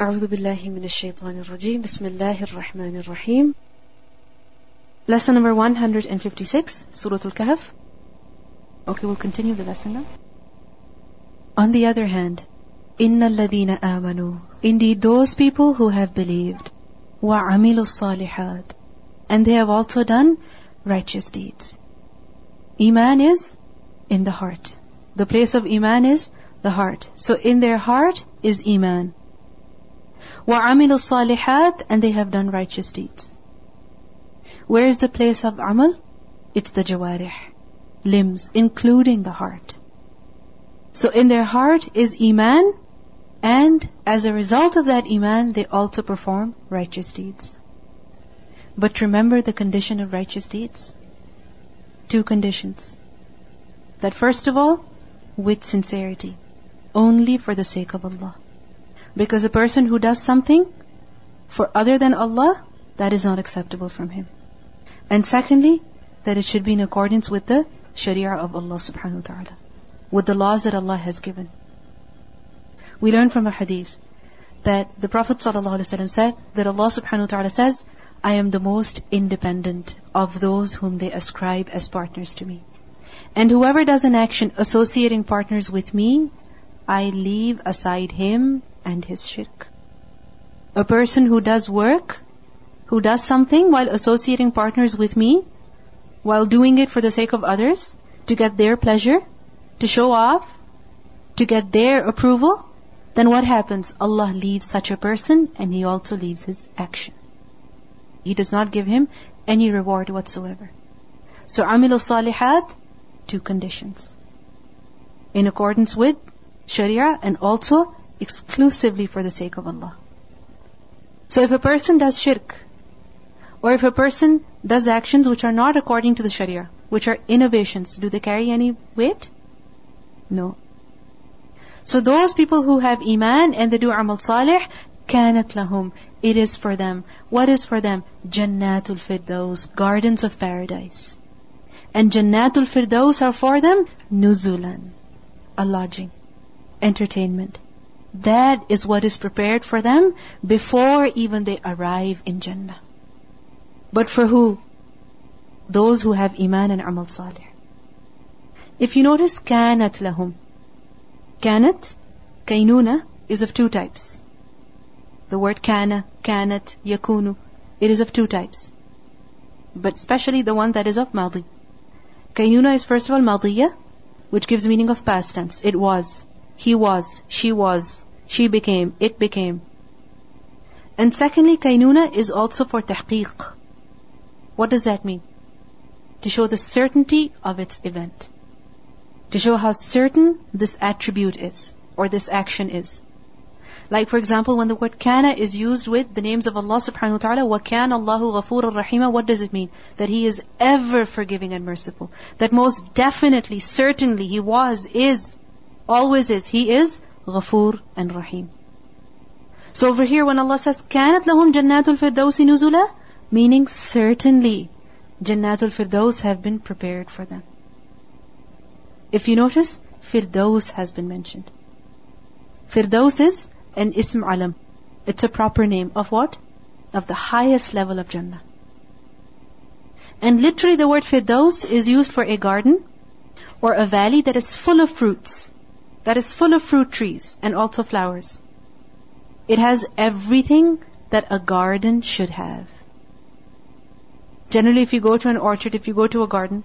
أعوذ بالله من الشيطان الرجيم بسم الله الرحمن الرحيم Lesson number 156 Surah Al-Kahf Okay, we'll continue the lesson now. On the other hand, إِنَّ الَّذِينَ آمَنُوا Indeed, those people who have believed وَعَمِلُوا الصَّالِحَاتِ And they have also done righteous deeds. Iman is in the heart. The place of Iman is the heart. So in their heart is Iman. وَعَمِلُوا الصَّالِحَاتِ And they have done righteous deeds. Where is the place of Amal? It's the Jawarih, limbs, including the heart. So in their heart is Iman, and as a result of that Iman, they also perform righteous deeds. But remember the condition of righteous deeds? Two conditions. That first of all, with sincerity, only for the sake of Allah. Because a person who does something for other than Allah, that is not acceptable from him. And secondly, that it should be in accordance with the Sharia of Allah subhanahu wa ta'ala, with the laws that Allah has given. We learn from a hadith that the Prophet ﷺ said that Allah subhanahu wa ta'ala says, I am the most independent of those whom they ascribe as partners to me. And whoever does an action associating partners with me, I leave aside him and his shirk. A person who does work, who does something while associating partners with me, while doing it for the sake of others, to get their pleasure, to show off, to get their approval, then what happens? Allah leaves such a person and He also leaves his action. He does not give him any reward whatsoever. So, amilu salihat, two conditions. In accordance with Sharia and also exclusively for the sake of Allah. So if a person does shirk, or if a person does actions which are not according to the Sharia, which are innovations, do they carry any weight? No. So those people who have Iman and they do Amal Salih, كانت lahum. It is for them. What is for them? Jannatul Firdaus, gardens of paradise. And Jannatul Firdaus are for them nuzulan, a lodging, entertainment. That is what is prepared for them before even they arrive in Jannah. But for who? Those who have Iman and Amal Salih. If you notice, كانت lahum. كانت, kainuna, is of two types. The word kana, kanat, yakunu, it is of two types. But especially the one that is of madi. Kainuna is first of all madiyya, which gives meaning of past tense. It was. He was, she was, she became, it became. And secondly, kainuna is also for tahqiq. What does that mean? To show the certainty of its event. To show how certain this attribute is, or this action is. Like for example, when the word kana is used with the names of Allah subhanahu wa ta'ala, wa kana Allahu rahima, what does it mean? That He is ever forgiving and merciful. That most definitely, certainly He was, is, always is. He is Ghafoor and Rahim. So over here when Allah says, كَانَتْ لَهُمْ جَنَّاتُ الْفِرْدَوْسِ نُزُلًا Meaning certainly, Jannatul Firdaus have been prepared for them. If you notice, Firdaus has been mentioned. Firdaus is an ism alam. It's a proper name of what? Of the highest level of Jannah. And literally the word Firdaus is used for a garden or a valley that is full of fruits, that is full of fruit trees and also flowers. It has everything that a garden should have. Generally, if you go to an orchard, if you go to a garden,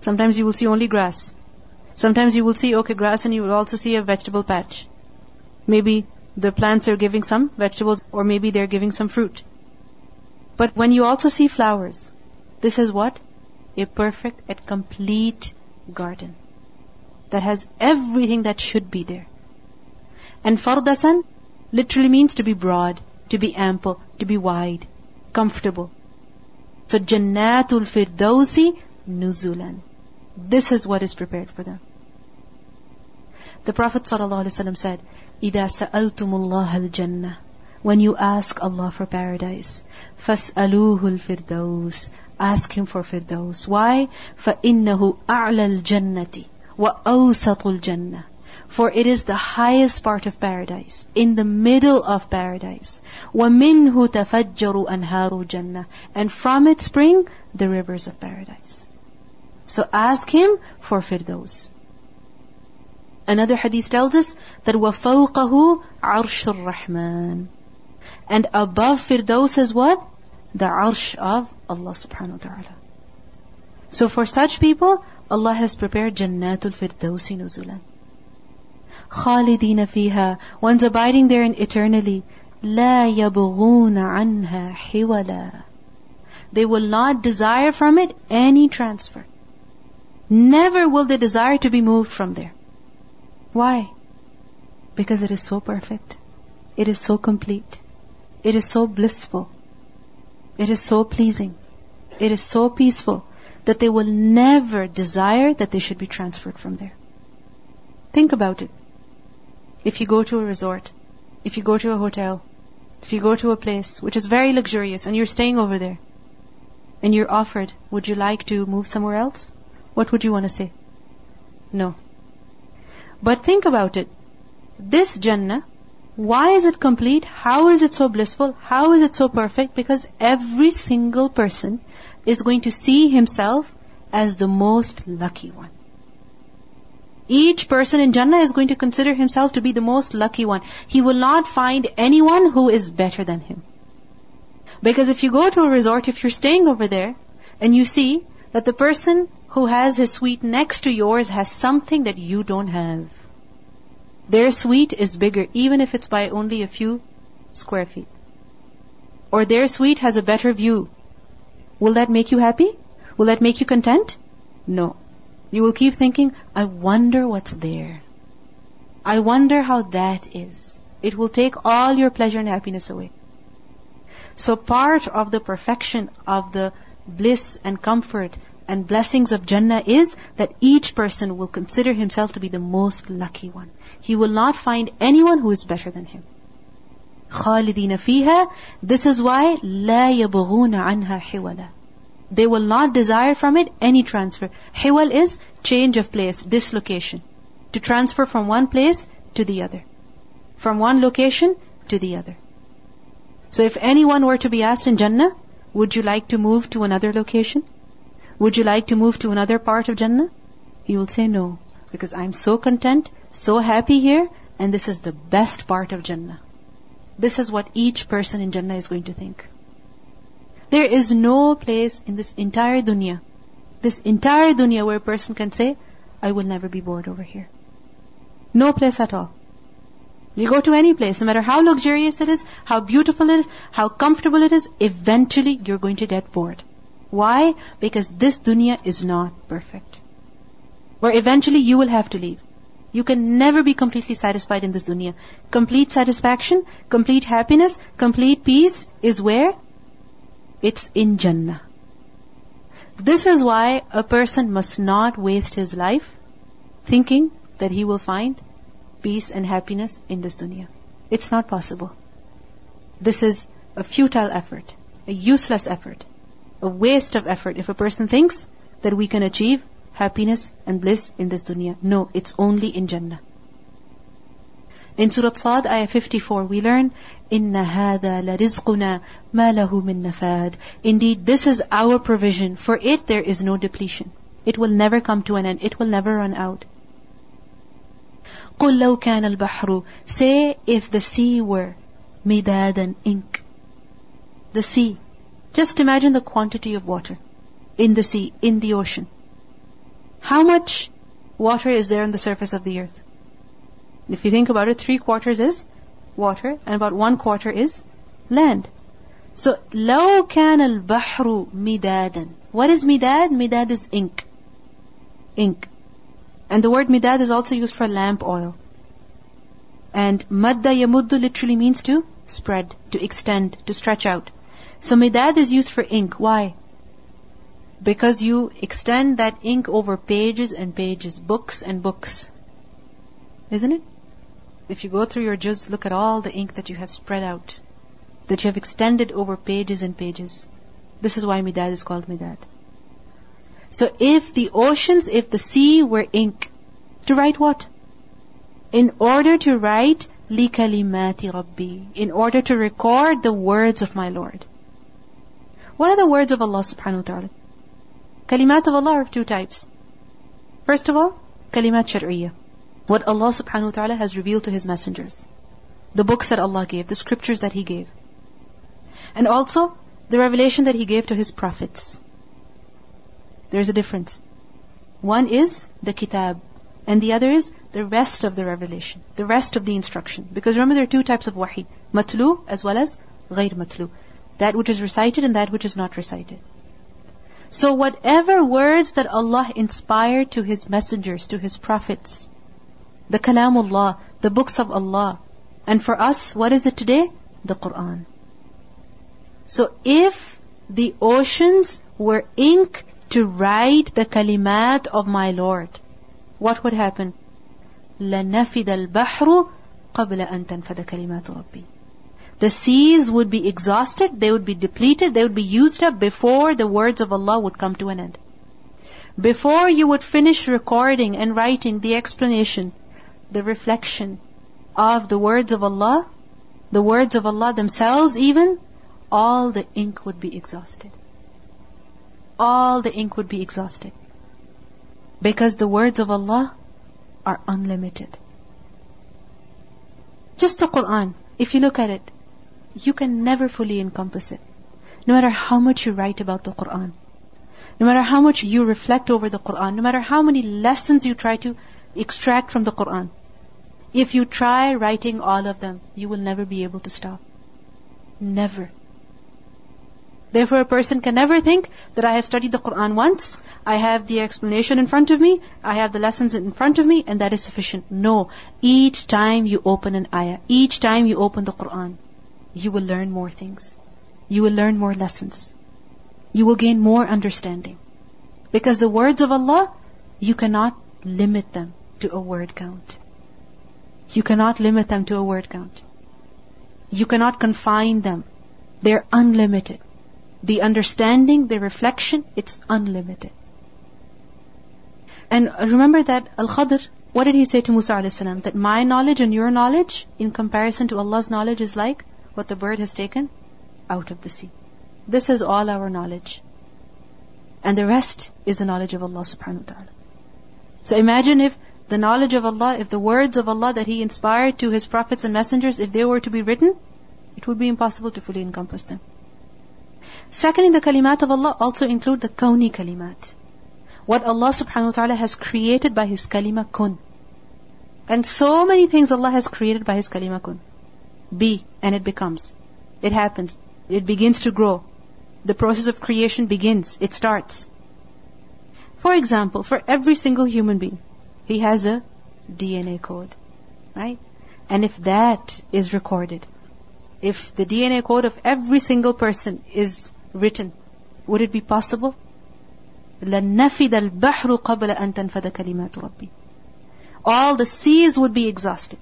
sometimes you will see only grass. Sometimes you will see, okay, grass and you will also see a vegetable patch. Maybe the plants are giving some vegetables or maybe they're giving some fruit. But when you also see flowers, this is what? A perfect and complete garden that has everything that should be there. And fardasan literally means to be broad, to be ample, to be wide, comfortable. So Jannatul Firdausi Nuzulan. This is what is prepared for them. The Prophet ﷺ said, إِذَا سَأَلْتُمُ اللَّهَ الْجَنَّةِ When you ask Allah for paradise, فَاسْأَلُوهُ الْفِرْدَوْسِ Ask Him for Firdaus. Why? فَإِنَّهُ أَعْلَى الْجَنَّةِ وَأَوْسَطُ الْجَنَّةِ For it is the highest part of paradise, in the middle of paradise. وَمِنْهُ تَفَجَّرُ أَنْهَارُ الْجَنَّةِ And from it spring the rivers of paradise. So ask him for firdaus. Another hadith tells us that وَفَوْقَهُ عَرْشُ الرَّحْمَنِ And above firdaus is what? The arsh of Allah subhanahu wa ta'ala. So for such people, Allah has prepared Jannatul Firdausi nuzulan. Khalidina فيها. one's abiding therein eternally. La يبغون عنها hiwala. They will not desire from it any transfer. Never will they desire to be moved from there. Why? Because it is so perfect. It is so complete. It is so blissful. It is so pleasing. It is so peaceful that they will never desire that they should be transferred from there think about it if you go to a resort, if you go to a hotel, if you go to a place which is very luxurious and you're staying over there, and you're offered, would you like to move somewhere else? What would you want to say? No. But think about it. This Jannah, why is it complete? How is it so blissful? How is it so perfect? Because every single person is going to see himself as the most lucky one. Each person in Jannah is going to consider himself to be the most lucky one. He will not find anyone who is better than him. Because if you go to a resort, if you're staying over there, and you see that the person who has his suite next to yours has something that you don't have. Their suite is bigger, even if it's by only a few square feet. Or their suite has a better view. Will that make you happy? Will that make you content? No. You will keep thinking, I wonder what's there. I wonder how that is. It will take all your pleasure and happiness away. So part of the perfection of the bliss and comfort and blessings of Jannah is that each person will consider himself to be the most lucky one. He will not find anyone who is better than him. خالدين فيها This is why لا يبغون عنها حولا they will not desire from it any transfer. Hiwal is change of place, dislocation. To transfer from one place to the other. From one location to the other. So if anyone were to be asked in Jannah, would you like to move to another location? Would you like to move to another part of Jannah? He will say no. Because I'm so content, so happy here, and this is the best part of Jannah. This is what each person in Jannah is going to think. There is no place in this entire dunya, this entire dunya where a person can say, I will never be bored over here. No place at all. You go to any place, no matter how luxurious it is, how beautiful it is, how comfortable it is, eventually you're going to get bored. Why? Because this dunya is not perfect. Where eventually you will have to leave. You can never be completely satisfied in this dunya. Complete satisfaction, complete happiness, complete peace is where? It's in Jannah. This is why a person must not waste his life thinking that he will find peace and happiness in this dunya. It's not possible. This is a futile effort, a useless effort, a waste of effort if a person thinks that we can achieve happiness and bliss in this dunya. No, it's only in Jannah. In Surah Sad, ayah 54, we learn, إِنَّ هَذَا لَرِزْقُنَا مَا لَهُ مِن نَفَادٍ Indeed, this is our provision. For it, there is no depletion. It will never come to an end. It will never run out. قُلْ لَوْ كَانَ الْبَحْرُ Say if the sea were مِدَادًا ink. The sea. Just imagine the quantity of water in the sea, in the ocean. How much water is there on the surface of the earth? If you think about it, three quarters is water and about one quarter is land. So, لو كان البحر مدادا. What is midad? Midad is ink. Ink. And the word midad is also used for lamp oil. And madda yamuddu literally means to spread, to extend, to stretch out. So midad is used for ink. Why? Because you extend that ink over pages and pages, books and books. Isn't it? If you go through your juz, look at all the ink that you have spread out, that you have extended over pages and pages. This is why midad is called midad. So if the oceans, if the sea were ink, to write what? in order to write لِكَلِمَاتِ رَبِّي in order to record the words of my Lord. What are the words of Allah subhanahu wa ta'ala? Kalimat of Allah are of two types. First of all, kalimat shar'iyya. What Allah subhanahu wa ta'ala has revealed to His messengers. The books that Allah gave, the scriptures that He gave. And also, the revelation that He gave to His prophets. There is a difference. One is the kitab, and the other is the rest of the revelation, the rest of the instruction. Because remember there are two types of wahi, matlu as well as ghair matlu. That which is recited and that which is not recited. So whatever words that Allah inspired to His messengers, to His prophets, the kalamullah, the books of Allah, and for us, what is it today? The Quran. So if the oceans were ink to write the kalimat of my Lord, what would happen? لَنَفِدَ الْبَحْرُ قَبْلَ أَن تَنْفَدَ كَلِمَاتُ رَبِّي the seas would be exhausted, they would be depleted, they would be used up before the words of Allah would come to an end. Before you would finish recording and writing the explanation, the reflection of the words of Allah, the words of Allah themselves even, all the ink would be exhausted. All the ink would be exhausted. Because the words of Allah are unlimited. Just the Quran, if you look at it, you can never fully encompass it. No matter how much you write about the Quran, no matter how much you reflect over the Quran, no matter how many lessons you try to extract from the Quran, if you try writing all of them, you will never be able to stop. Never. Therefore, a person can never think that I have studied the Quran once, I have the explanation in front of me, I have the lessons in front of me, and that is sufficient. No. Each time you open an ayah, each time you open the Quran, you will learn more things. You will learn more lessons. You will gain more understanding. Because the words of Allah, you cannot limit them to a word count. You cannot limit them to a word count. You cannot confine them. They're unlimited the understanding, the reflection, it's unlimited. And remember that Al-Khadr, what did he say to Musa a.s.? That my knowledge and your knowledge, in comparison to Allah's knowledge, is like what the bird has taken out of the sea. This is all our knowledge. And the rest is the knowledge of Allah subhanahu wa ta'ala. So imagine if the knowledge of Allah, if the words of Allah that He inspired to His prophets and messengers, if they were to be written, it would be impossible to fully encompass them. Secondly, the kalimat of Allah also include the kawni kalimat. What Allah subhanahu wa ta'ala has created by His kalima kun. And so many things Allah has created by His kalima kun Be, and it becomes. It happens. It begins to grow. The process of creation begins. It starts. For example, for every single human being, he has a DNA code. Right? And if that is recorded, if the DNA code of every single person is written, would it be possible? لَنَّفِدَ الْبَحْرُ قَبْلَ أَن تَنْفَدَ كَلِمَاتُ رَبِّي All the seas would be exhausted.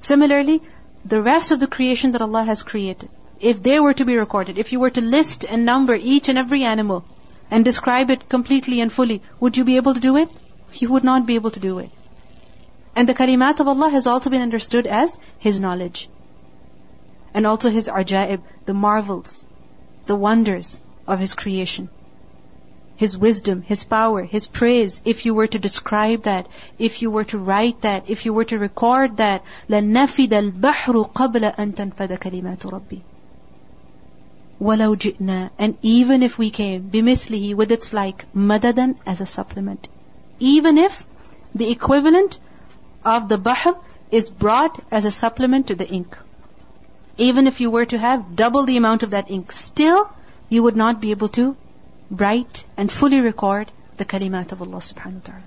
Similarly, the rest of the creation that Allah has created, if they were to be recorded, if you were to list and number each and every animal and describe it completely and fully, would you be able to do it? You would not be able to do it. And the kalimat of Allah has also been understood as His knowledge and also His ajaib, the marvels, the wonders of His creation. His wisdom, His power, His praise, if you were to describe that, if you were to write that, if you were to record that, لَنَفِدَ الْبَحْرُ قَبْلَ أَن تَنْفَدَ كَلِمَاتُ رَبِّي وَلَوْ جِئْنَا And even if we came, بِمِثْلِهِ with its like, مَدَدًا as a supplement. Even if the equivalent of the bahr is brought as a supplement to the ink. Even if you were to have double the amount of that ink, still you would not be able to write and fully record the kalimat of Allah subhanahu wa ta'ala.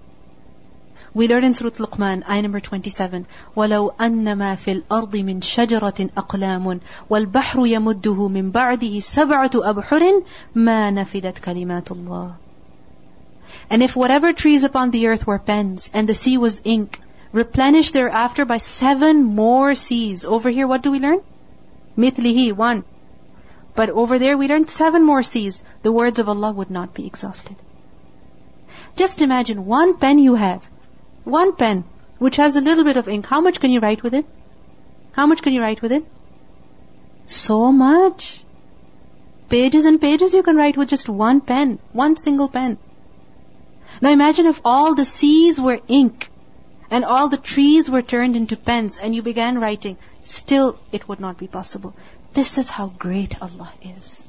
We learn in Surah Luqman, ayah number 27, وَلَوْ أَنَّمَا فِي الْأَرْضِ مِنْ شَجَرَةٍ أَقْلَامٌ وَالْبَحْرُ يَمُدُّهُ مِنْ بَعْدِهِ سَبْعَةُ أَبْحُرٍ مَا نَفِدَتْ كَلِمَاتُ اللَّهِ And if whatever trees upon the earth were pens, and the sea was ink, replenished thereafter by seven more seas. Over here, what do we learn? Mithlihi, one. But over there we learned seven more seas. The words of Allah would not be exhausted. Just imagine one pen you have. One pen. which has a little bit of ink, how much can you write with it? How much can you write with it? So much. Pages and pages you can write with just one pen, one single pen. Now imagine if all the seas were ink and all the trees were turned into pens and you began writing. Still, it would not be possible. This is how great Allah is.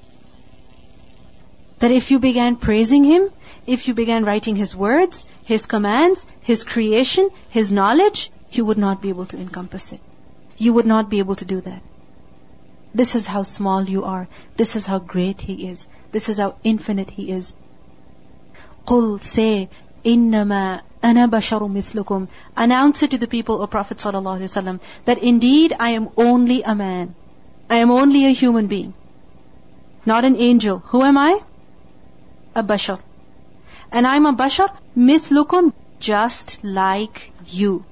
That if you began praising Him, if you began writing His words, His commands, His creation, His knowledge, you would not be able to encompass it. You would not be able to do that. This is how small you are. This is how great He is. This is how infinite He is. قُلْ say, إِنَّمَا أَنَا بَشَرٌ مِثْلُكُمْ Announce it to the people, O Prophet ﷺ, that indeed I am only a man. I am only a human being. Not an angel. Who am I? A bashar. And I'm a bashar, mithlukum, just like you.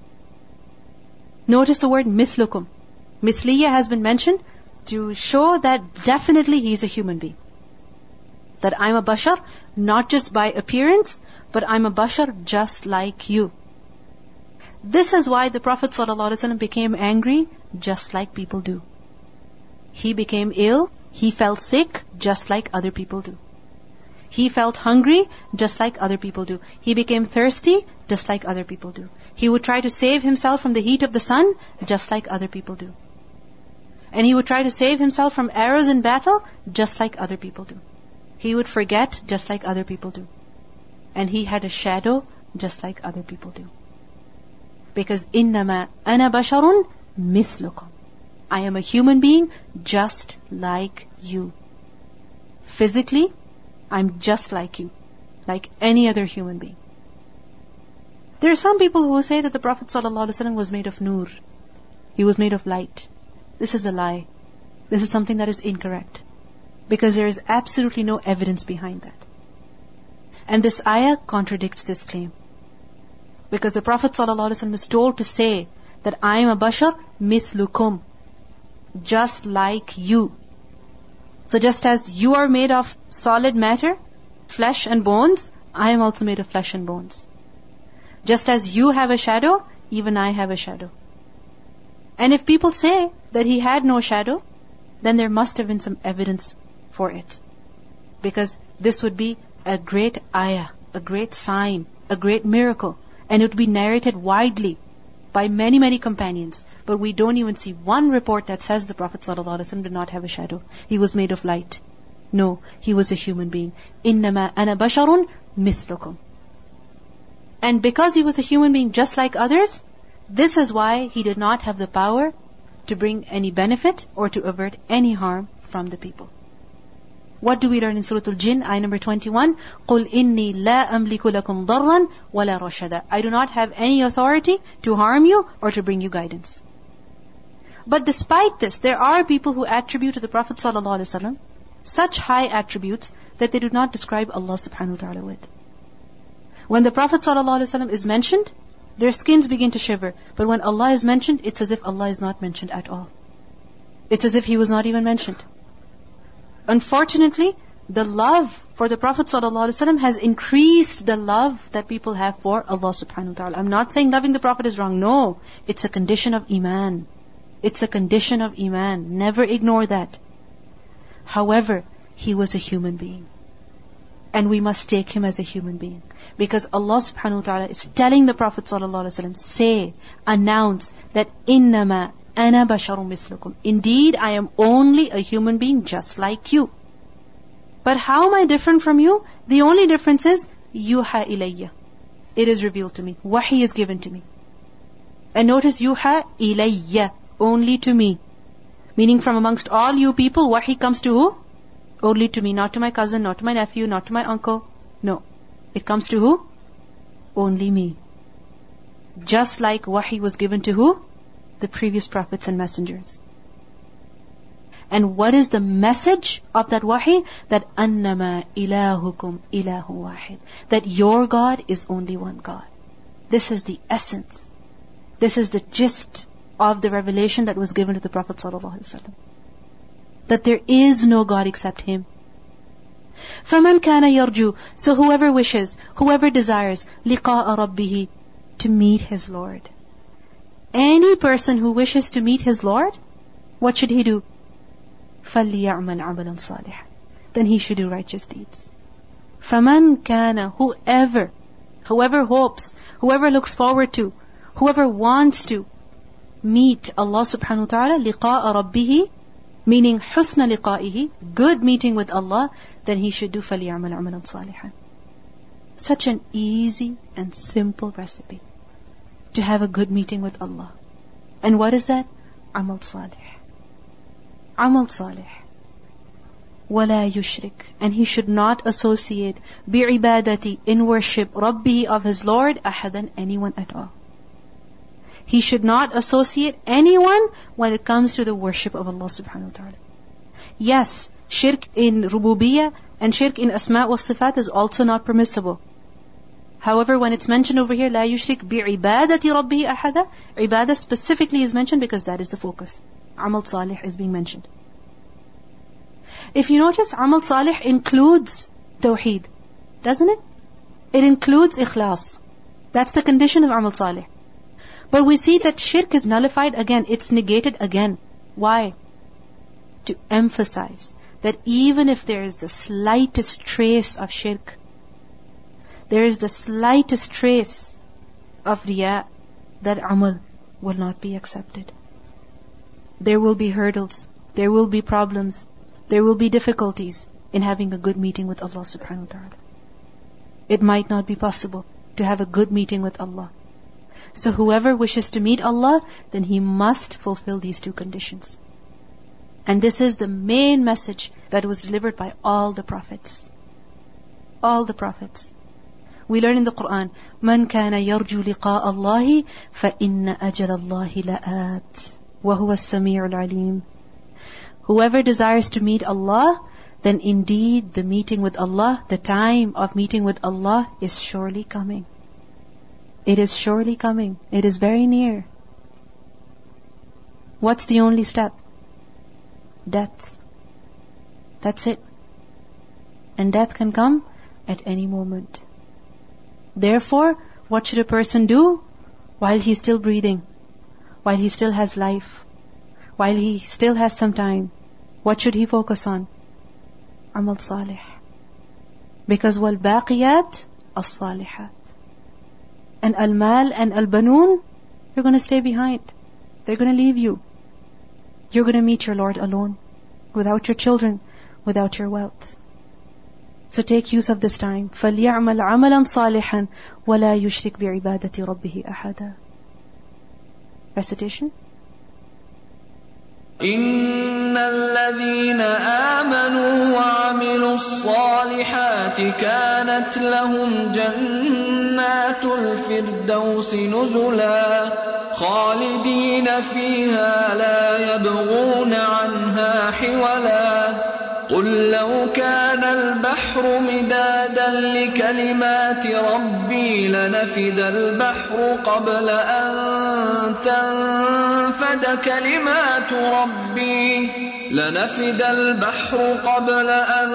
Notice the word mithlukum. Mithliya has been mentioned to show that definitely he's a human being. That I'm a bashar, not just by appearance, but I'm a bashar just like you. This is why the Prophet ﷺ became angry just like people do. He became ill, he fell sick just like other people do. He felt hungry just like other people do. He became thirsty just like other people do. He would try to save himself from the heat of the sun just like other people do. And he would try to save himself from arrows in battle just like other people do. He would forget just like other people do. And he had a shadow just like other people do. Because innama ana basharun mithlukum. I am a human being just like you. Physically, I'm just like you, like any other human being. There are some people who say that the Prophet ﷺ was made of nur. He was made of light. This is a lie. This is something that is incorrect. Because there is absolutely no evidence behind that. And this ayah contradicts this claim. Because the Prophet ﷺ was told to say that I am a bashar mithlukum, just like you. So just as you are made of solid matter, flesh and bones, I am also made of flesh and bones. Just as you have a shadow, even I have a shadow. And if people say that he had no shadow, then there must have been some evidence for it. Because this would be a great ayah, a great sign, a great miracle, and it would be narrated widely by many, many companions. But we don't even see one report that says the Prophet ﷺ did not have a shadow. He was made of light. No, he was a human being. إِنَّمَا أَنَا بَشَرٌ مِثْلُكُمْ And because he was a human being just like others, this is why he did not have the power to bring any benefit or to avert any harm from the people. What do we learn in Surah Al-Jinn, ayah number 21? قُلْ إِنِّي لَا أَمْلِكُ لَكُمْ ضَرًّا وَلَا رَشَدًا I do not have any authority to harm you or to bring you guidance. But despite this, there are people who attribute to the Prophet ﷺ such high attributes that they do not describe Allah subhanahu wa ta'ala with. When the Prophet ﷺ is mentioned, their skins begin to shiver. But when Allah is mentioned, it's as if Allah is not mentioned at all. It's as if He was not even mentioned. Unfortunately, the love for the Prophet ﷺ has increased the love that people have for Allah subhanahu wa ta'ala. I'm not saying loving the Prophet is wrong. No. It's a condition of Iman. It's a condition of Iman. Never ignore that. However, he was a human being. And we must take him as a human being. Because Allah subhanahu wa ta'ala is telling the Prophet ﷺ, say, announce that innama Indeed, I am only a human being just like you. But how am I different from you? The only difference is, yuha ilayya. It is revealed to me. Wahi is given to me. And notice, yuha ilayya only to me. Meaning from amongst all you people, wahi comes to who? Only to me, not to my cousin, not to my nephew, not to my uncle. No. It comes to who? Only me. Just like wahi was given to who? The previous prophets and messengers. And what is the message of that wahi? That annama ilahukum ilahu wahid. That your God is only one God. This is the essence. This is the gist of the revelation that was given to the Prophet ﷺ. That there is no God except Him. فَمَنْ كَانَ يَرْجُو So whoever wishes, whoever desires, لِقَاءَ رَبِّهِ To meet his Lord. any person who wishes to meet his Lord, what should he do? فَلْيَعْمَلْ عَمَلًا صَالِحًا Then he should do righteous deeds. فَمَنْ كَانَ Whoever, whoever hopes, whoever looks forward to, whoever wants to meet Allah subhanahu wa ta'ala لِقَاءَ رَبِّهِ meaning حُسْنَ لِقَائِهِ good meeting with Allah, then he should do فَلْيَعْمَلْ عَمَلًا صَالِحًا Such an easy and simple recipe to have a good meeting with Allah. And what is that? Amal salih. Amal salih. ولا يشرك and he should not associate بعبادتي in worship ربه of his Lord أحدا anyone at all. He should not associate anyone when it comes to the worship of Allah subhanahu wa ta'ala. Yes, shirk in rububiyyah and shirk in asma wa sifat is also not permissible. However, when it's mentioned over here, لا يشرك بعبادة ربه أحدا, ibadah specifically is mentioned because that is the focus. Amal salih is being mentioned. If you notice, amal salih includes tawheed, doesn't it? It includes ikhlas. That's the condition of amal salih. But we see that shirk is nullified again, it's negated again. Why? To emphasize that even if there is the slightest trace of shirk, there is the slightest trace of riya, that amal will not be accepted. There will be hurdles, there will be problems, there will be difficulties in having a good meeting with Allah subhanahu wa ta'ala. It might not be possible to have a good meeting with Allah. So whoever wishes to meet Allah, then he must fulfill these two conditions. And this is the main message that was delivered by all the prophets. All the prophets. We learn in the Quran, من كان يرجو لقاء الله فإن أجل الله لآت وهو السميع العليم Whoever desires to meet Allah, then indeed the meeting with Allah, the time of meeting with Allah is surely coming. It is surely coming. It is very near. What's the only step? Death. That's it. And death can come at any moment. Therefore, what should a person do while he's still breathing, while he still has life, while he still has some time? What should he focus on? Amal salih. Because wal baqiyat as salihat. And al mal and al banun, you're going to stay behind. They're going to leave you. You're going to meet your Lord alone, without your children, without your wealth. So take use of this time. فَلْيَعْمَلْ عَمَلًا صَالِحًا وَلَا يُشْرِكْ بِعِبَادَةِ رَبِّهِ أَحَدًا Recitation. إن الذين آمنوا وعملوا الصالحات كانت لهم جنات الفردوس نزلا خالدين فيها لا يبغون عنها حولا قل لو كان البحر مدادا لكلمات ربي لنفد البحر قبل أن تنفد كلمات ربي لنفد البحر قبل أن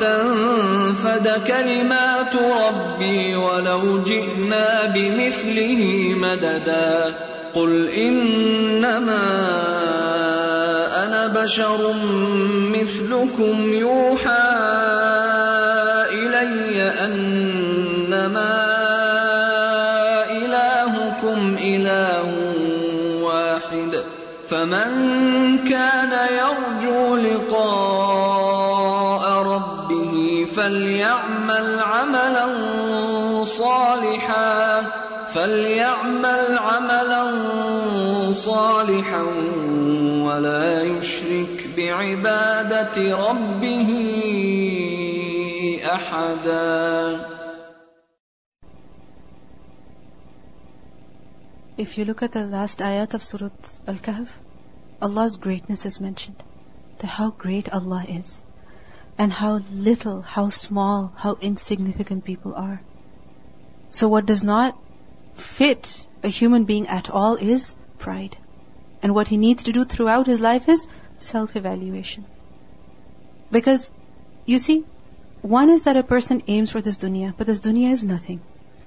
تنفد كلمات ربي ولو جئنا بمثله مددا قل إنما بشر مثلكم يوحى إلي أنما إلهكم إله واحد فمن كان يرجو لقاء ربه فليعمل عملا صالحا فليعمل عملا صالحا ولا يشرك بعبادة ربه أحدا If you look at the last ayat of Surah Al-Kahf, Allah's greatness is mentioned. That how great Allah is. And how little, how small, how insignificant people are. So what does not fit a human being at all is pride. And what he needs to do throughout his life is self-evaluation. Because, you see, one is that a person aims for this dunya, but this dunya is nothing.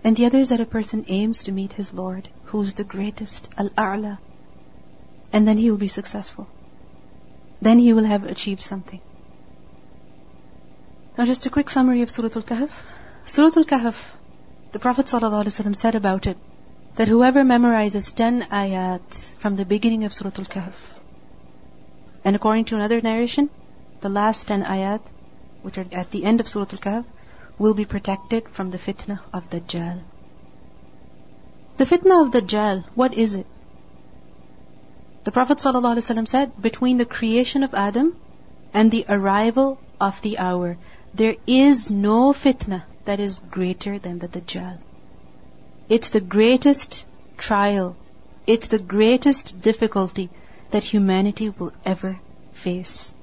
And the other is that a person aims to meet his Lord, who's the greatest, Al-A'la. And then he will be successful. Then he will have achieved something. Now just a quick summary of Surah Al-Kahf. Surah Al-Kahf, the Prophet ﷺ said about it, that whoever memorizes 10 ayat from the beginning of Surah Al-Kahf, and according to another narration, the last 10 ayat, which are at the end of Surah Al-Kahf, will be protected from the fitna of Dajjal. The fitna of Dajjal, what is it? The Prophet ﷺ said, between the creation of Adam and the arrival of the hour, there is no fitna that is greater than the Dajjal. It's the greatest trial, it's the greatest difficulty that humanity will ever face,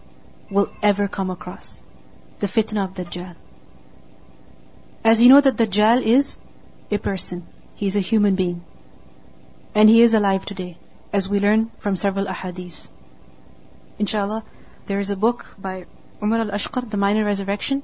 will ever come across. The fitna of Dajjal. As you know that Dajjal is a person. He is a human being. And he is alive today, as we learn from several ahadith. Inshallah, there is a book by Umar al-Ashqar, The Minor Resurrection.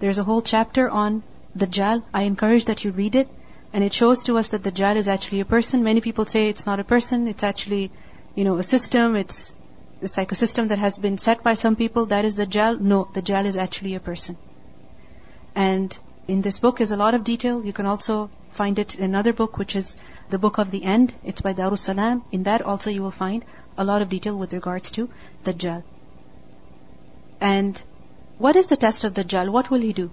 There's a whole chapter on Dajjal. I encourage that you read it. And it shows to us that the Dajjal is actually a person. Many people say it's not a person, it's actually, you know, a system, it's, it's like a system that has been set by some people. That is the Dajjal. No, the Dajjal is actually a person. And in this book is a lot of detail. You can also find it in another book, which is the Book of the End. It's by Darus Salam. In that also you will find a lot of detail with regards to the Dajjal. And what is the test of the Dajjal? What will he do?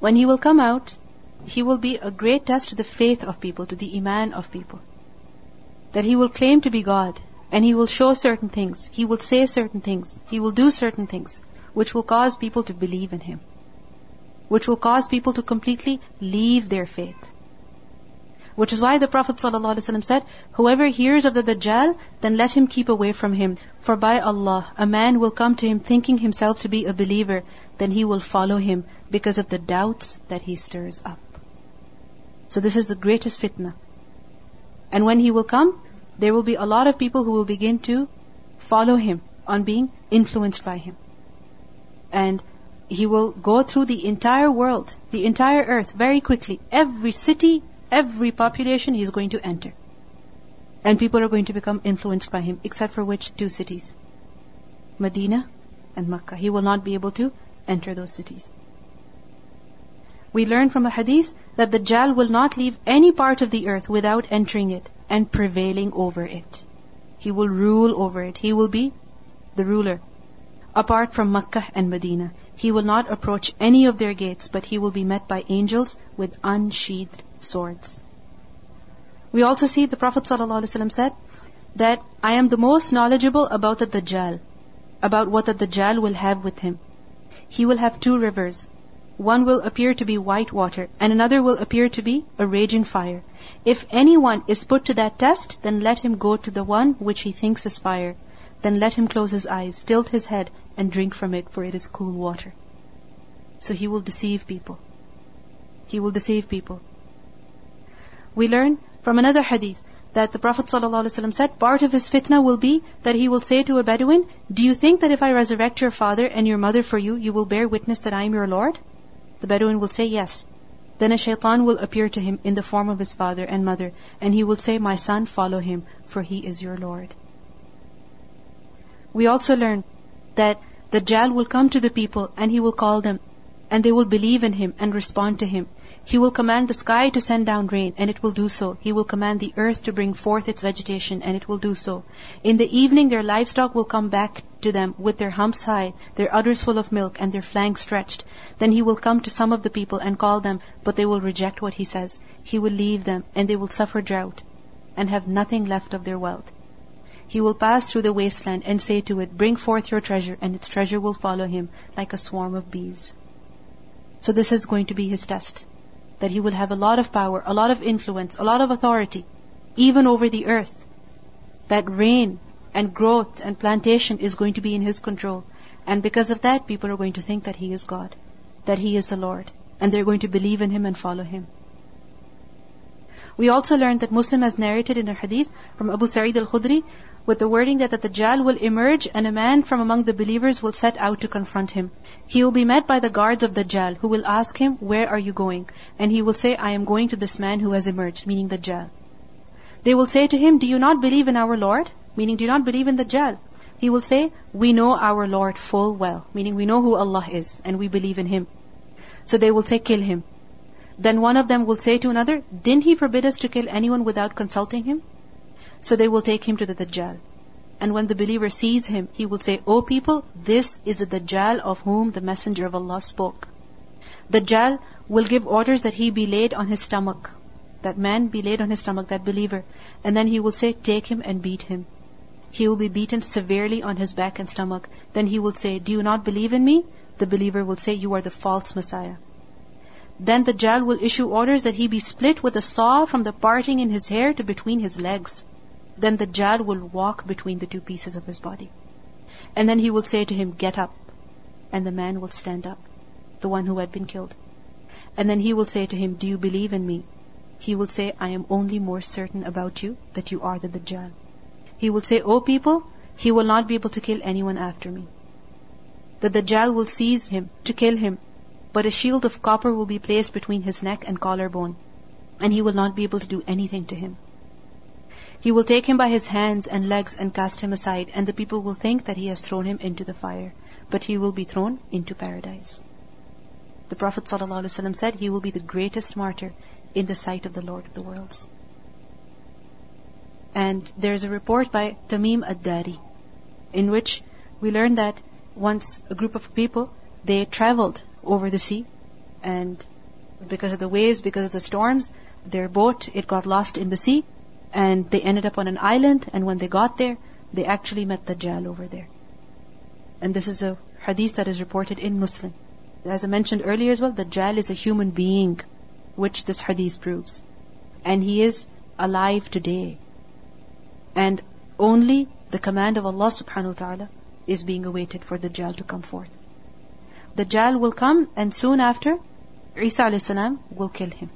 When he will come out, he will be a great test to the faith of people, to the iman of people. That he will claim to be God, and he will show certain things, he will say certain things, he will do certain things, which will cause people to believe in him which will cause people to completely leave their faith. Which is why the Prophet ﷺ said, Whoever hears of the Dajjal, then let him keep away from him. For by Allah, a man will come to him thinking himself to be a believer, then he will follow him because of the doubts that he stirs up. So this is the greatest fitna. And when he will come, there will be a lot of people who will begin to follow him on being influenced by him. And he will go through the entire world, the entire earth very quickly. Every city, every population he is going to enter. And people are going to become influenced by him, except for which two cities? Medina and Makkah. He will not be able to enter those cities. We learn from a hadith that the Dajjal will not leave any part of the earth without entering it and prevailing over it. He will rule over it. He will be the ruler. Apart from Makkah and Medina. He will not approach any of their gates, but he will be met by angels with unsheathed swords. We also see the Prophet ﷺ said that I am the most knowledgeable about the Dajjal, about what the Dajjal will have with him. He will have two rivers. One will appear to be white water, and another will appear to be a raging fire. If anyone is put to that test, then let him go to the one which he thinks is fire. Then let him close his eyes, tilt his head, and drink from it, for it is cool water. So he will deceive people. He will deceive people. We learn from another hadith that the Prophet ﷺ said, part of his fitna will be that he will say to a Bedouin, Do you think that if I resurrect your father and your mother for you, you will bear witness that I am your Lord? The Bedouin will say, Yes. Then a shaitan will appear to him in the form of his father and mother, and he will say, My son, follow him, for he is your Lord. We also learn that the Dajjal will come to the people and he will call them and they will believe in him and respond to him. He will command the sky to send down rain and it will do so. He will command the earth to bring forth its vegetation and it will do so. In the evening their livestock will come back to them with their humps high, their udders full of milk and their flanks stretched. Then he will come to some of the people and call them, but they will reject what he says. He will leave them and they will suffer drought and have nothing left of their wealth. He will pass through the wasteland and say to it, Bring forth your treasure, and its treasure will follow him like a swarm of bees. So this is going to be his test. That he will have a lot of power, a lot of influence, a lot of authority, even over the earth. That rain and growth and plantation is going to be in his control. And because of that, people are going to think that he is God, that he is the Lord, and they're going to believe in him and follow him. We also learned that Muslim has narrated in a hadith from Abu Sa'id al-Khudri with the wording that the Dajjal will emerge and a man from among the believers will set out to confront him. He will be met by the guards of the Dajjal who will ask him, where are you going? And he will say, I am going to this man who has emerged, meaning the Dajjal. They will say to him, do you not believe in our Lord? Meaning, do you not believe in the Dajjal? He will say, we know our Lord full well. Meaning, we know who Allah is and we believe in Him. So they will say, kill him. Then one of them will say to another, Didn't he forbid us to kill anyone without consulting him? So they will take him to the Dajjal. And when the believer sees him, he will say, O people, this is the Dajjal of whom the Messenger of Allah spoke. The Dajjal will give orders that he be laid on his stomach. That man be laid on his stomach, that believer. And then he will say, Take him and beat him. He will be beaten severely on his back and stomach. Then he will say, Do you not believe in me? The believer will say, You are the false Messiah. Then the Dajjal will issue orders that he be split with a saw from the parting in his hair to between his legs. Then the Dajjal will walk between the two pieces of his body. And then he will say to him, Get up. And the man will stand up, the one who had been killed. And then he will say to him, Do you believe in me? He will say, I am only more certain about you that you are the Dajjal. He will say, O people, he will not be able to kill anyone after me. The Dajjal will seize him to kill him but a shield of copper will be placed between his neck and collarbone, and he will not be able to do anything to him. He will take him by his hands and legs and cast him aside, and the people will think that he has thrown him into the fire, but he will be thrown into paradise. The Prophet ﷺ said he will be the greatest martyr in the sight of the Lord of the worlds. And there's a report by Tamim ad-Dari in which we learn that once a group of people they traveled over the sea. And because of the waves, because of the storms, their boat, it got lost in the sea. And they ended up on an island. And when they got there, they actually met the Dajjal over there. And this is a hadith that is reported in Muslim. As I mentioned earlier as well, the Dajjal is a human being, which this hadith proves. And he is alive today. And only the command of Allah subhanahu wa ta'ala is being awaited for the Dajjal to come forth. Dajjal will come and soon after, Isa a.s. will kill him.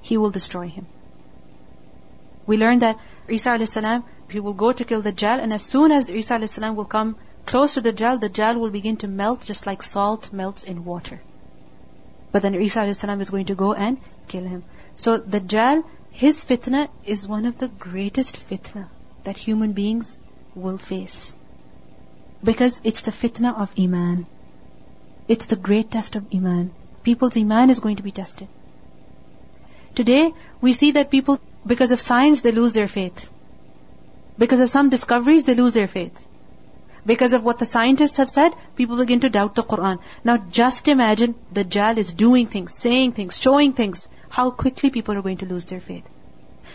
He will destroy him. We learn that Isa a.s. he will go to kill Dajjal and as soon as Isa a.s. will come close to Dajjal, the Dajjal will begin to melt just like salt melts in water. But then Isa a.s. is going to go and kill him. So Dajjal, his fitna is one of the greatest fitna that human beings will face. Because it's the fitna of Iman. It's the great test of Iman. People's Iman is going to be tested. Today, we see that people, because of science, they lose their faith. Because of some discoveries, they lose their faith. Because of what the scientists have said, people begin to doubt the Quran. Now just imagine the Dajjal is doing things, saying things, showing things. How quickly people are going to lose their faith.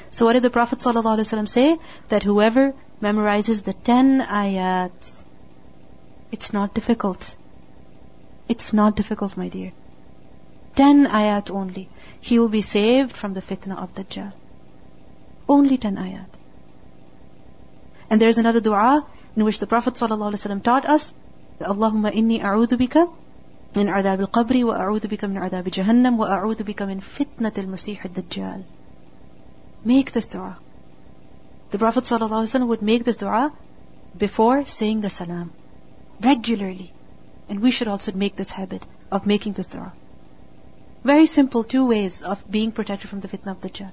So what did the Prophet ﷺ say? That whoever memorizes the ten ayat, it's not difficult. It's not difficult, my dear. Ten ayat only. He will be saved from the fitna of Dajjal. Only ten ayat. And there's another dua in which the Prophet ﷺ taught us, Allahumma inni a'udhu bika من عذاب القبر وأعوذ بك من عذاب جهنم وأعوذ بك من فتنة المسيح الدجال. Make this dua. The Prophet ﷺ would make this dua before saying the salam. Regularly. And we should also make this habit of making this dua. Very simple two ways of being protected from the fitna of the Dajjal.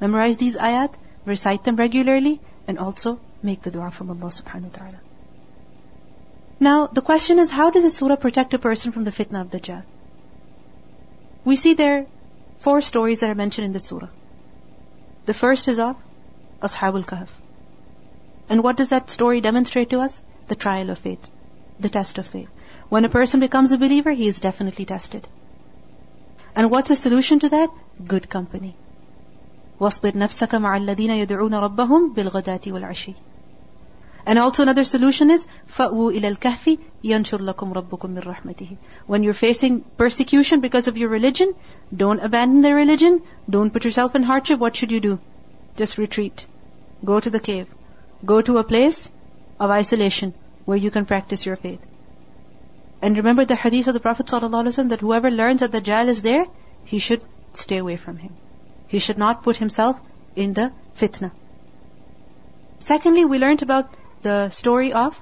Memorize these ayat, recite them regularly, and also make the dua from Allah subhanahu wa ta'ala. Now, the question is, how does a surah protect a person from the fitna of the Dajjal? We see there four stories that are mentioned in the surah. The first is of Ashabul Kahf. And what does that story demonstrate to us? The trial of faith, the test of faith. When a person becomes a believer, he is definitely tested. And what's the solution to that? Good company. وَاصْبِرْ نَفْسَكَ مَعَ الَّذِينَ يَدْعُونَ رَبَّهُمْ بِالْغَدَاةِ وَالْعَشِيِّ And also another solution is فَأْوُوا إِلَى الْكَهْفِ يَنْشُرْ لَكُمْ رَبُّكُمْ مِنْ رَحْمَتِهِ When you're facing persecution because of your religion, don't abandon the religion, don't put yourself in hardship, what should you do? Just retreat. Go to the cave. Go to a place of isolation where you can practice your faith. And remember the hadith of the Prophet ﷺ that whoever learns that the Dajjal is there, he should stay away from him. He should not put himself in the fitna. Secondly, we learned about the story of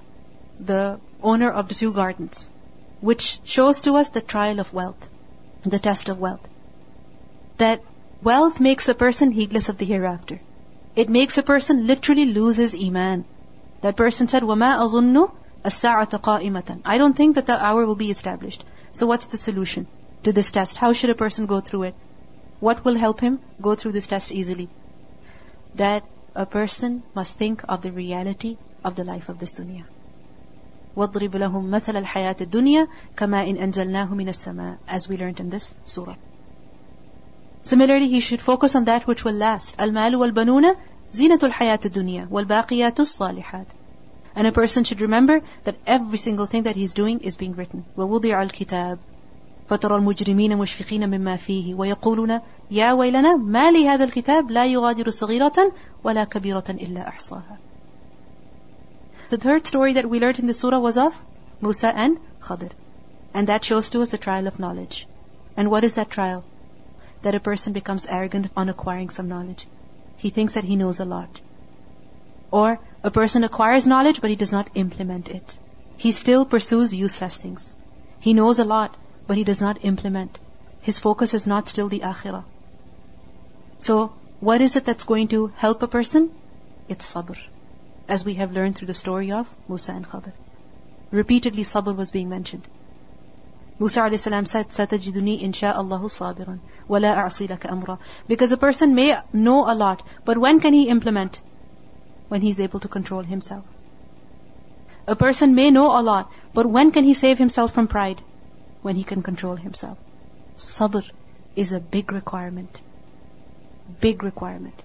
the owner of the two gardens, which shows to us the trial of wealth, the test of wealth. That wealth makes a person heedless of the hereafter. It makes a person literally lose his iman. That person said, وَمَا أَظُنُّ السَّاعَةَ قَائِمَةً I don't think that the hour will be established. So what's the solution to this test? How should a person go through it? What will help him go through this test easily? That a person must think of the reality of the life of this dunya. وَاضْرِبْ لَهُمْ مَثَلَ الْحَيَاةِ الدُّنْيَا كَمَا إِنْ أَنزَلْنَاهُ مِنَ السَّمَاءِ As we learned in this surah. Similarly, he should focus on that which will last. الْمَالُ وَالْبَنُونَ زِينَةُ الْحَيَاةِ الدُّنْيَا وَالْبَاقِيَاتُ الصَّالِحَاتِ And a person should remember that every single thing that he's doing is being written. وَوُضِعَ الْكِتَابِ فترى المجرمين مشفقين مما فيه ويقولون يا ويلنا ما لهذا الكتاب لا يغادر صغيرة ولا كبيرة إلا أحصاها The third story that we learned in the surah was of Musa and Khadir. And that shows to us the trial of knowledge. And what is that trial? That a person becomes arrogant on acquiring some knowledge. He thinks that he knows a lot. Or a person acquires knowledge but he does not implement it. He still pursues useless things. He knows a lot, but he does not implement. His focus is not still the akhirah. So, what is it that's going to help a person? It's sabr. As we have learned through the story of Musa and Khadir. Repeatedly sabr was being mentioned. Musa a.s. said, سَتَجِدُنِي إِنْ شَاءَ اللَّهُ صَابِرًا وَلَا أَعْصِي لَكَ أَمْرًا Because a person may know a lot, but when can he implement? When he's able to control himself. A person may know a lot, but when can he save himself from pride? when he can control himself. Sabr is a big requirement. Big requirement.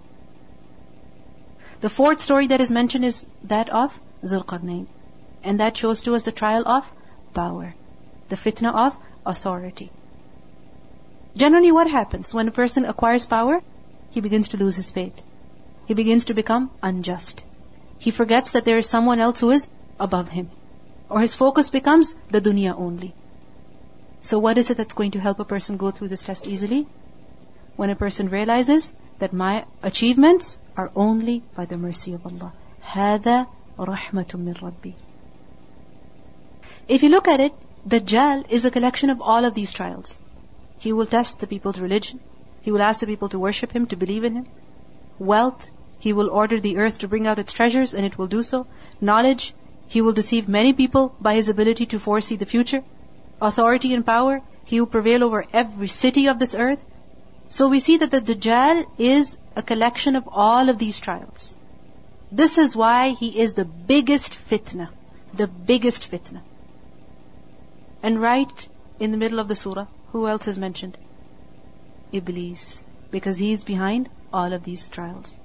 The fourth story that is mentioned is that of Dhul And that shows to us the trial of power. The fitna of authority. Generally what happens when a person acquires power? He begins to lose his faith he begins to become unjust. He forgets that there is someone else who is above him. Or his focus becomes the dunya only. So what is it that's going to help a person go through this test easily? When a person realizes that my achievements are only by the mercy of Allah. هذا رحمة من ربي. If you look at it, Dajjal is a collection of all of these trials. He will test the people's religion. He will ask the people to worship him, to believe in him. Wealth, he will order the earth to bring out its treasures and it will do so. Knowledge, he will deceive many people by his ability to foresee the future authority and power. He will prevail over every city of this earth. So we see that the Dajjal is a collection of all of these trials. This is why he is the biggest fitna. The biggest fitna. And right in the middle of the surah, who else is mentioned? Iblis. Because he is behind all of these trials.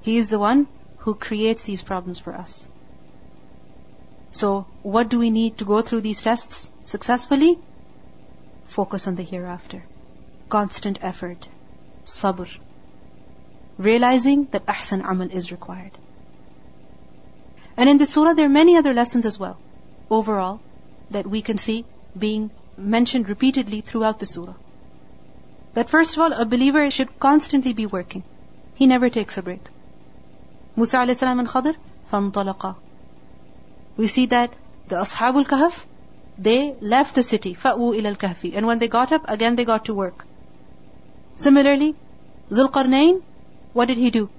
He is the one who creates these problems for us. So, what do we need to go through these tests successfully? Focus on the hereafter. Constant effort. Sabr. Realizing that ahsan amal is required. And in the surah, there are many other lessons as well. Overall, that we can see being mentioned repeatedly throughout the surah That first of all, a believer should constantly be working. He never takes a break. Musa a.s. and Khadir, فَانطَلَقَا we see that the Ashabul Kahf, they left the city, فَأْوُوا إِلَى الْكَهْفِ And when they got up, again they got to work. Similarly, Zulqarnain, what did he do?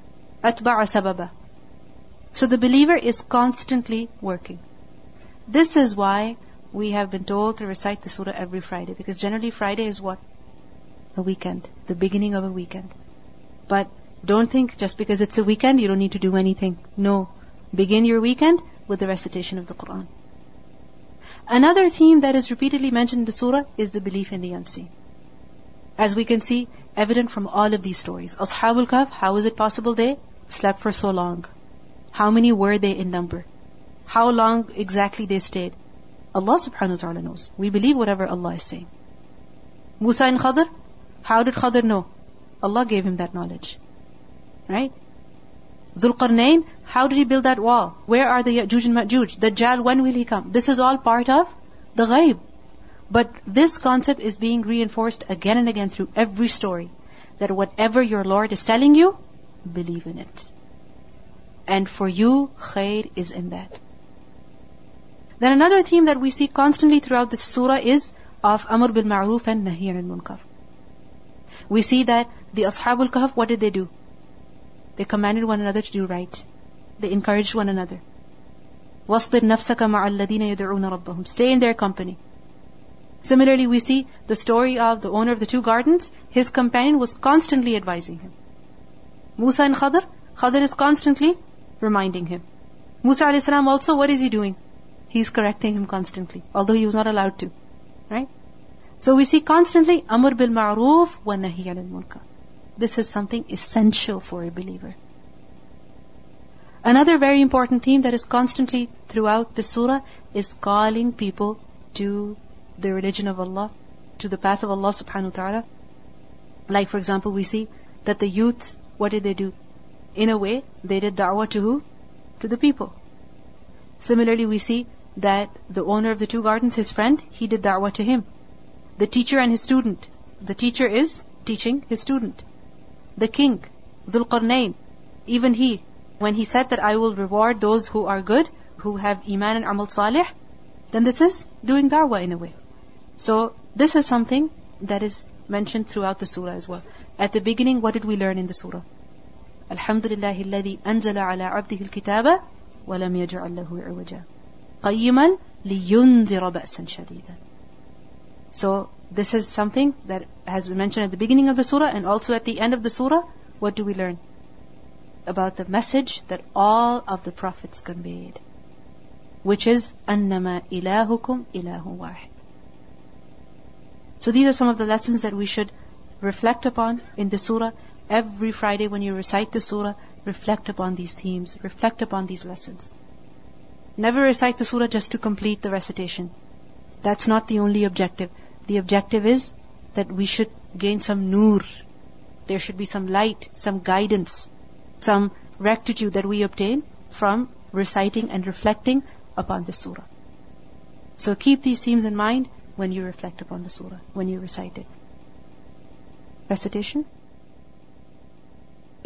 أَتْبَعَ سَبَبًا So the believer is constantly working. This is why we have been told to recite the surah every Friday, because generally Friday is what? A weekend, the beginning of a weekend. But don't think just because it's a weekend you don't need to do anything. No. Begin your weekend with the recitation of the Quran. Another theme that is repeatedly mentioned in the surah is the belief in the unseen. As we can see, evident from all of these stories. Ashabul Kahf, how is it possible they slept for so long? How many were they in number? How long exactly they stayed? Allah subhanahu wa ta'ala knows. We believe whatever Allah is saying. Musa and Khadir, how did Khadir know? Allah gave him that knowledge. Right? Zulqarnain, how did he build that wall? Where are the Ya'juj and Ma'juj? Dajjal, when will he come? This is all part of the ghaib. But this concept is being reinforced again and again through every story. that whatever your Lord is telling you, believe in it. And for you, khair is in that. Then another theme that we see constantly throughout this surah is of Amr bil Ma'ruf and Nahi al Munkar We see that the Ashabul Kahf, what did they do? They commanded one another to do right. They encouraged one another. وَاصْبِرْ نَفْسَكَ مَعَ الَّذِينَ يَدْعُونَ رَبَّهُمْ Stay in their company. Similarly, we see the story of the owner of the two gardens. His companion was constantly advising him. Musa and Khadr, Khadr is constantly reminding him. Musa a.s. also, what is he doing? He's correcting him constantly, although he was not allowed to. Right? So we see constantly Amr bil Ma'ruf wa Nahi al Munkar. This is something essential for a believer. Another very important theme that is constantly throughout the surah is calling people to the religion of Allah, to the path of Allah subhanahu wa ta'ala. Like for example, we see that the youth, what did they do? In a way, they did da'wah to who? To the people. Similarly, we see that the owner of the two gardens, his friend, he did da'wah to him The teacher and his student. The teacher is teaching his student. The king, Dhul Qarnayn, even he, when he said that I will reward those who are good, who have iman and amal salih, then this is doing da'wah in a way. So this is something that is mentioned throughout the surah as well. At the beginning, what did we learn in the surah? Alhamdulillah الذي أنزل على عبده الكتاب ولم يجعل له عوجا قيما لينذر بأسا شديدا So this is something that has been mentioned at the beginning of the surah and also at the end of the surah. What do we learn? About the message that all of the prophets conveyed. Which is أنما إلهكم إله واحد so these are some of the lessons that we should reflect upon in the surah. Every Friday when you recite the surah, reflect upon these themes, reflect upon these lessons. Never recite the surah just to complete the recitation. That's not the only objective. The objective is that we should gain some nur. There should be some light, some guidance, some rectitude that we obtain from reciting and reflecting upon the surah. So keep these themes in mind when you reflect upon the surah, when you recite it. Recitation.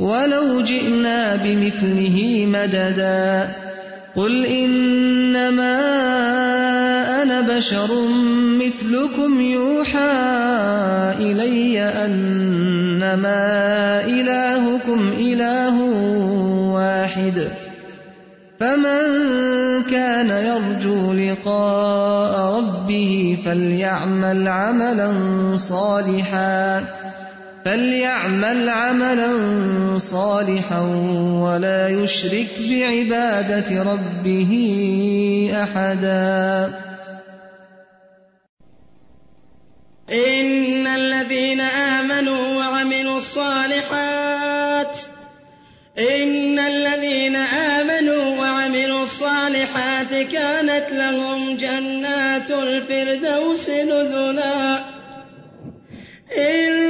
ولو جئنا بمثله مددا. قل إنما أنا بشر مثلكم يوحى إلي أنما إلهكم إله واحد. فمن كان يرجو لقاء ربه فليعمل عملا صالحا. فليعمل عملا صالحا ولا يشرك بعبادة ربه أحدا إن الذين آمنوا وعملوا الصالحات إن الذين آمنوا وعملوا الصالحات كانت لهم جنات الفردوس نزلا إن